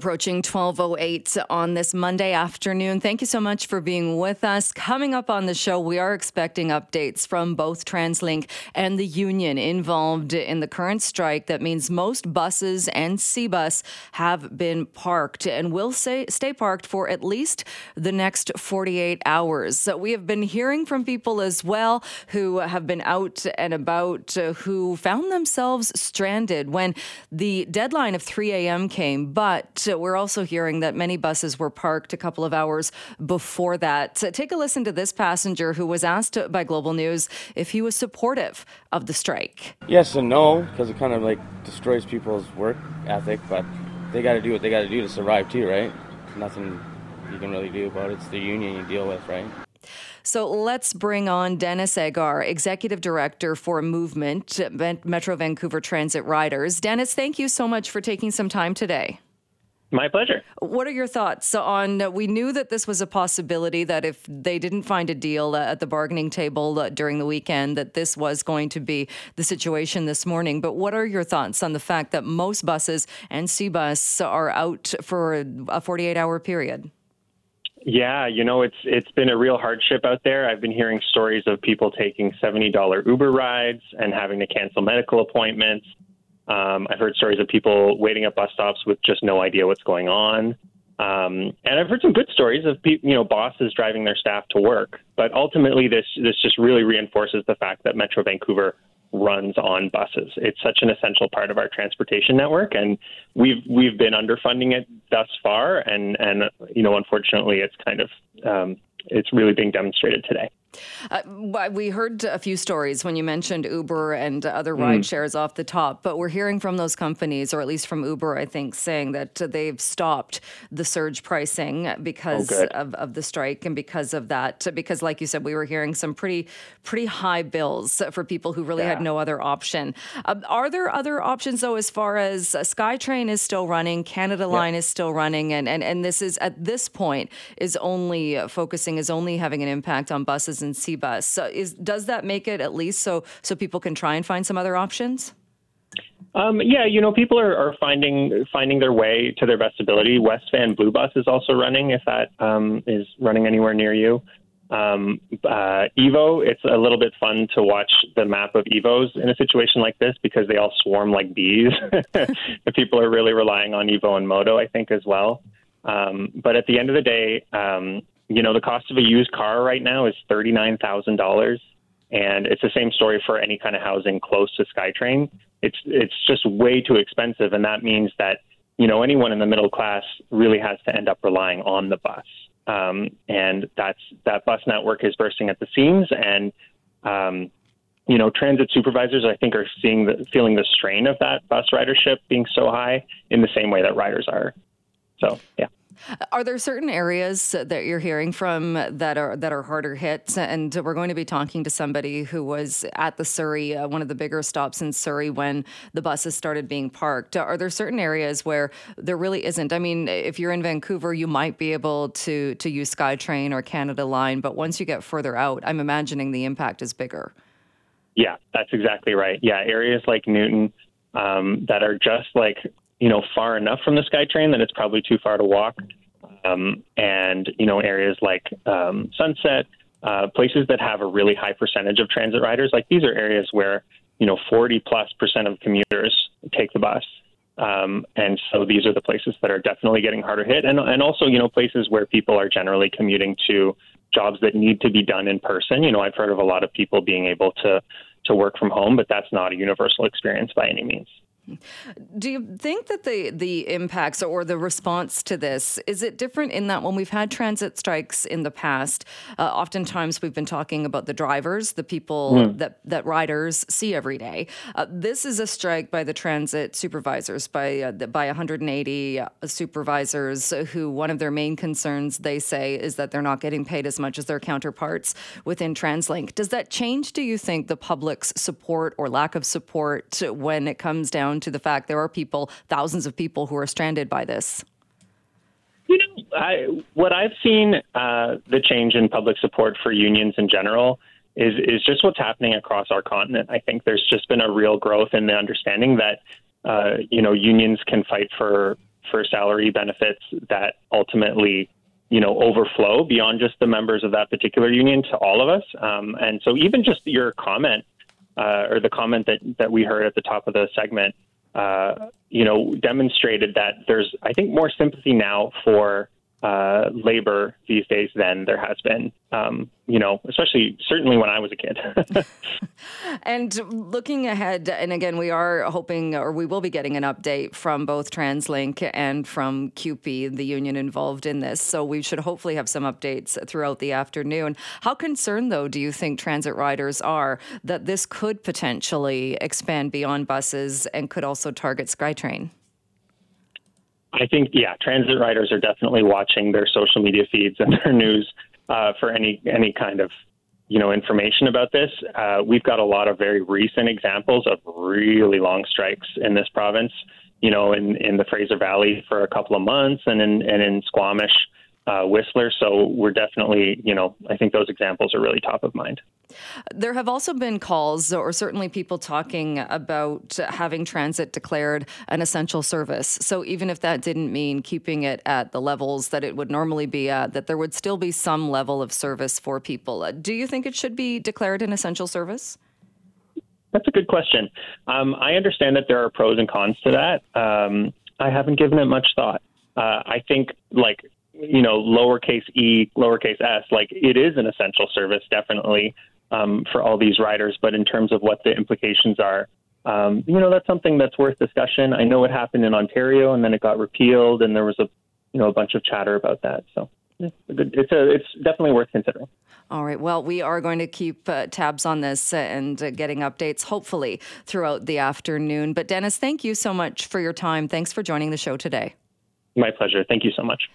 Approaching 1208 on this Monday afternoon. Thank you so much for being with us. Coming up on the show, we are expecting updates from both TransLink and the union involved in the current strike. That means most buses and SeaBus have been parked and will say, stay parked for at least the next 48 hours. So we have been hearing from people as well who have been out and about uh, who found themselves stranded when the deadline of 3 a.m. came, but we're also hearing that many buses were parked a couple of hours before that. So Take a listen to this passenger who was asked by Global News if he was supportive of the strike. Yes and no, because it kind of like destroys people's work ethic, but they got to do what they got to do to survive too, right? Nothing you can really do about it. It's the union you deal with, right? So let's bring on Denis Agar, Executive Director for Movement, Metro Vancouver Transit Riders. Dennis, thank you so much for taking some time today. My pleasure. What are your thoughts on? Uh, we knew that this was a possibility that if they didn't find a deal uh, at the bargaining table uh, during the weekend, that this was going to be the situation this morning. But what are your thoughts on the fact that most buses and SeaBus are out for a 48 hour period? Yeah, you know, it's it's been a real hardship out there. I've been hearing stories of people taking $70 Uber rides and having to cancel medical appointments. Um, I've heard stories of people waiting at bus stops with just no idea what's going on. Um, and I've heard some good stories of pe- you know bosses driving their staff to work. But ultimately, this this just really reinforces the fact that Metro Vancouver runs on buses. It's such an essential part of our transportation network, and we've we've been underfunding it thus far. And and you know, unfortunately, it's kind of um, it's really being demonstrated today. Uh, we heard a few stories when you mentioned Uber and other mm. ride shares off the top, but we're hearing from those companies, or at least from Uber, I think, saying that they've stopped the surge pricing because oh, of, of the strike and because of that. Because, like you said, we were hearing some pretty pretty high bills for people who really yeah. had no other option. Uh, are there other options though, as far as uh, SkyTrain is still running, Canada Line is still running, and, and and this is at this point is only focusing is only having an impact on buses and SeaBus. So is does that make it at least so so people can try and find some other options? Um, yeah, you know, people are, are finding finding their way to their best ability. West Van Blue Bus is also running if that um, is running anywhere near you. Um, uh, Evo, it's a little bit fun to watch the map of Evos in a situation like this because they all swarm like bees. people are really relying on Evo and Modo, I think, as well. Um, but at the end of the day, um, you know, the cost of a used car right now is $39,000 and it's the same story for any kind of housing close to SkyTrain. It's it's just way too expensive and that means that, you know, anyone in the middle class really has to end up relying on the bus. Um, and that's that bus network is bursting at the seams and um, you know, transit supervisors, I think, are seeing the, feeling the strain of that bus ridership being so high in the same way that riders are. So, yeah. Are there certain areas that you're hearing from that are that are harder hit? And we're going to be talking to somebody who was at the Surrey, uh, one of the bigger stops in Surrey, when the buses started being parked. Are there certain areas where there really isn't? I mean, if you're in Vancouver, you might be able to to use SkyTrain or Canada Line, but once you get further out, I'm imagining the impact is bigger. Yeah, that's exactly right. Yeah, areas like Newton um, that are just like you know, far enough from the SkyTrain that it's probably too far to walk. Um, and, you know, areas like um, Sunset, uh, places that have a really high percentage of transit riders, like these are areas where, you know, 40 plus percent of commuters take the bus. Um, and so these are the places that are definitely getting harder hit. And, and also, you know, places where people are generally commuting to jobs that need to be done in person. You know, I've heard of a lot of people being able to, to work from home, but that's not a universal experience by any means. Do you think that the the impacts or the response to this is it different in that when we've had transit strikes in the past, uh, oftentimes we've been talking about the drivers, the people mm. that that riders see every day. Uh, this is a strike by the transit supervisors, by uh, by 180 uh, supervisors who one of their main concerns they say is that they're not getting paid as much as their counterparts within TransLink. Does that change? Do you think the public's support or lack of support when it comes down to the fact there are people, thousands of people, who are stranded by this? You know, I, what I've seen uh, the change in public support for unions in general is is just what's happening across our continent. I think there's just been a real growth in the understanding that uh, you know unions can fight for for salary benefits that ultimately you know overflow beyond just the members of that particular union to all of us. Um, and so even just your comment uh, or the comment that that we heard at the top of the segment, uh, you know, demonstrated that there's I think more sympathy now for uh, labor these days than there has been. Um, you know, especially certainly when I was a kid. and looking ahead, and again, we are hoping, or we will be getting an update from both TransLink and from CUPE, the union involved in this. So we should hopefully have some updates throughout the afternoon. How concerned, though, do you think transit riders are that this could potentially expand beyond buses and could also target SkyTrain? I think, yeah, transit riders are definitely watching their social media feeds and their news uh, for any any kind of you know information about this. Uh, we've got a lot of very recent examples of really long strikes in this province. You know, in in the Fraser Valley for a couple of months, and in and in Squamish uh, Whistler. So we're definitely, you know, I think those examples are really top of mind. There have also been calls, or certainly people talking about having transit declared an essential service. So even if that didn't mean keeping it at the levels that it would normally be at, that there would still be some level of service for people. Uh, do you think it should be declared an essential service? That's a good question. Um, I understand that there are pros and cons to that. Um, I haven't given it much thought. Uh, I think, like you know, lowercase e, lowercase s, like it is an essential service, definitely um, for all these riders. But in terms of what the implications are, um, you know, that's something that's worth discussion. I know it happened in Ontario, and then it got repealed, and there was a, you know, a bunch of chatter about that. So it's a, it's definitely worth considering. All right. Well, we are going to keep uh, tabs on this and uh, getting updates, hopefully, throughout the afternoon. But Denis, thank you so much for your time. Thanks for joining the show today. My pleasure. Thank you so much.